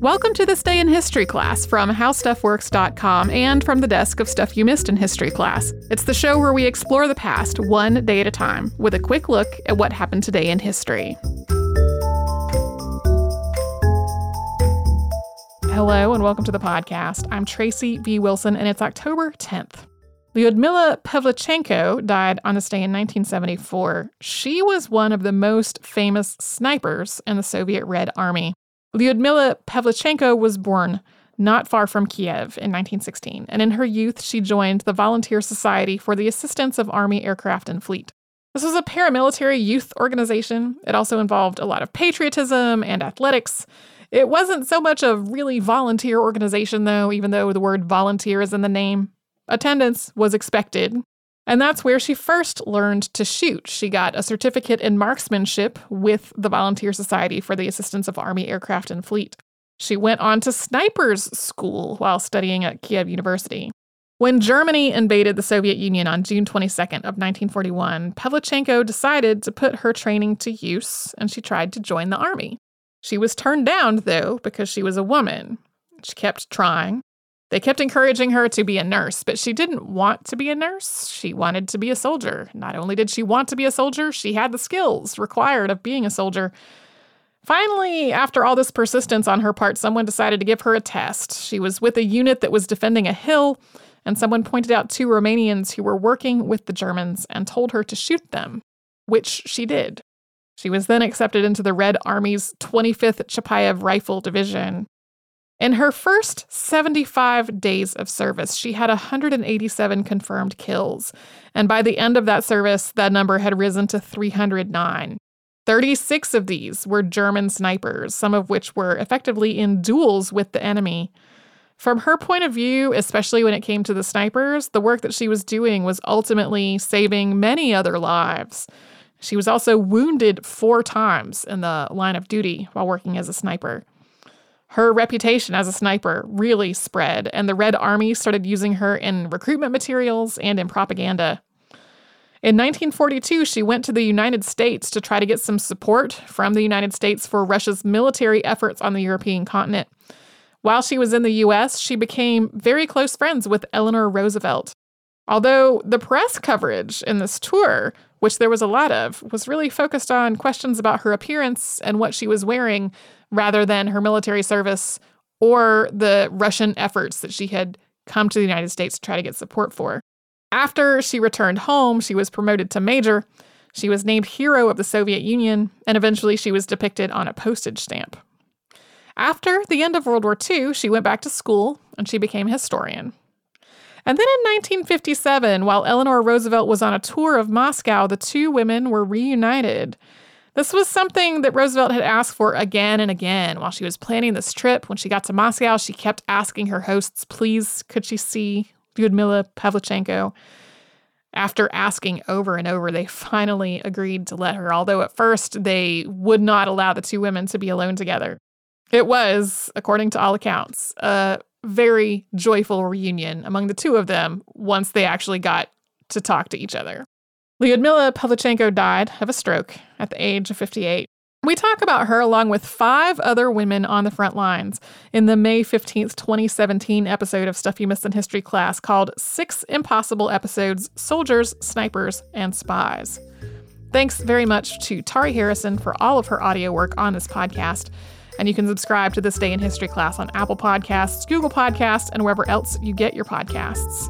Welcome to this day in history class from howstuffworks.com and from the desk of Stuff You Missed in History class. It's the show where we explore the past one day at a time with a quick look at what happened today in history. Hello and welcome to the podcast. I'm Tracy V. Wilson and it's October 10th. Lyudmila Pavlichenko died on this day in 1974. She was one of the most famous snipers in the Soviet Red Army. Lyudmila Pavlichenko was born not far from Kiev in 1916, and in her youth, she joined the Volunteer Society for the Assistance of Army Aircraft and Fleet. This was a paramilitary youth organization. It also involved a lot of patriotism and athletics. It wasn't so much a really volunteer organization, though, even though the word volunteer is in the name. Attendance was expected, and that's where she first learned to shoot. She got a certificate in marksmanship with the Volunteer Society for the Assistance of Army Aircraft and Fleet. She went on to sniper's school while studying at Kiev University. When Germany invaded the Soviet Union on June 22nd of 1941, Pavlichenko decided to put her training to use and she tried to join the army. She was turned down though because she was a woman. She kept trying. They kept encouraging her to be a nurse, but she didn't want to be a nurse. She wanted to be a soldier. Not only did she want to be a soldier, she had the skills required of being a soldier. Finally, after all this persistence on her part, someone decided to give her a test. She was with a unit that was defending a hill, and someone pointed out two Romanians who were working with the Germans and told her to shoot them, which she did. She was then accepted into the Red Army's 25th Chapayev Rifle Division. In her first 75 days of service, she had 187 confirmed kills. And by the end of that service, that number had risen to 309. 36 of these were German snipers, some of which were effectively in duels with the enemy. From her point of view, especially when it came to the snipers, the work that she was doing was ultimately saving many other lives. She was also wounded four times in the line of duty while working as a sniper. Her reputation as a sniper really spread, and the Red Army started using her in recruitment materials and in propaganda. In 1942, she went to the United States to try to get some support from the United States for Russia's military efforts on the European continent. While she was in the US, she became very close friends with Eleanor Roosevelt. Although the press coverage in this tour, which there was a lot of, was really focused on questions about her appearance and what she was wearing rather than her military service or the Russian efforts that she had come to the United States to try to get support for. After she returned home, she was promoted to major. She was named Hero of the Soviet Union, and eventually she was depicted on a postage stamp. After the end of World War II, she went back to school and she became a historian. And then in 1957, while Eleanor Roosevelt was on a tour of Moscow, the two women were reunited. This was something that Roosevelt had asked for again and again while she was planning this trip. When she got to Moscow, she kept asking her hosts, please, could she see Lyudmila Pavlichenko? After asking over and over, they finally agreed to let her, although at first they would not allow the two women to be alone together. It was, according to all accounts, a very joyful reunion among the two of them once they actually got to talk to each other. Lyudmila Pavlichenko died of a stroke at the age of 58. We talk about her along with five other women on the front lines in the May 15th, 2017 episode of Stuff You Missed in History class called Six Impossible Episodes Soldiers, Snipers, and Spies. Thanks very much to Tari Harrison for all of her audio work on this podcast. And you can subscribe to This Day in History class on Apple Podcasts, Google Podcasts, and wherever else you get your podcasts.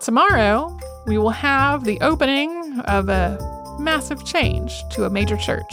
Tomorrow, we will have the opening of a massive change to a major church.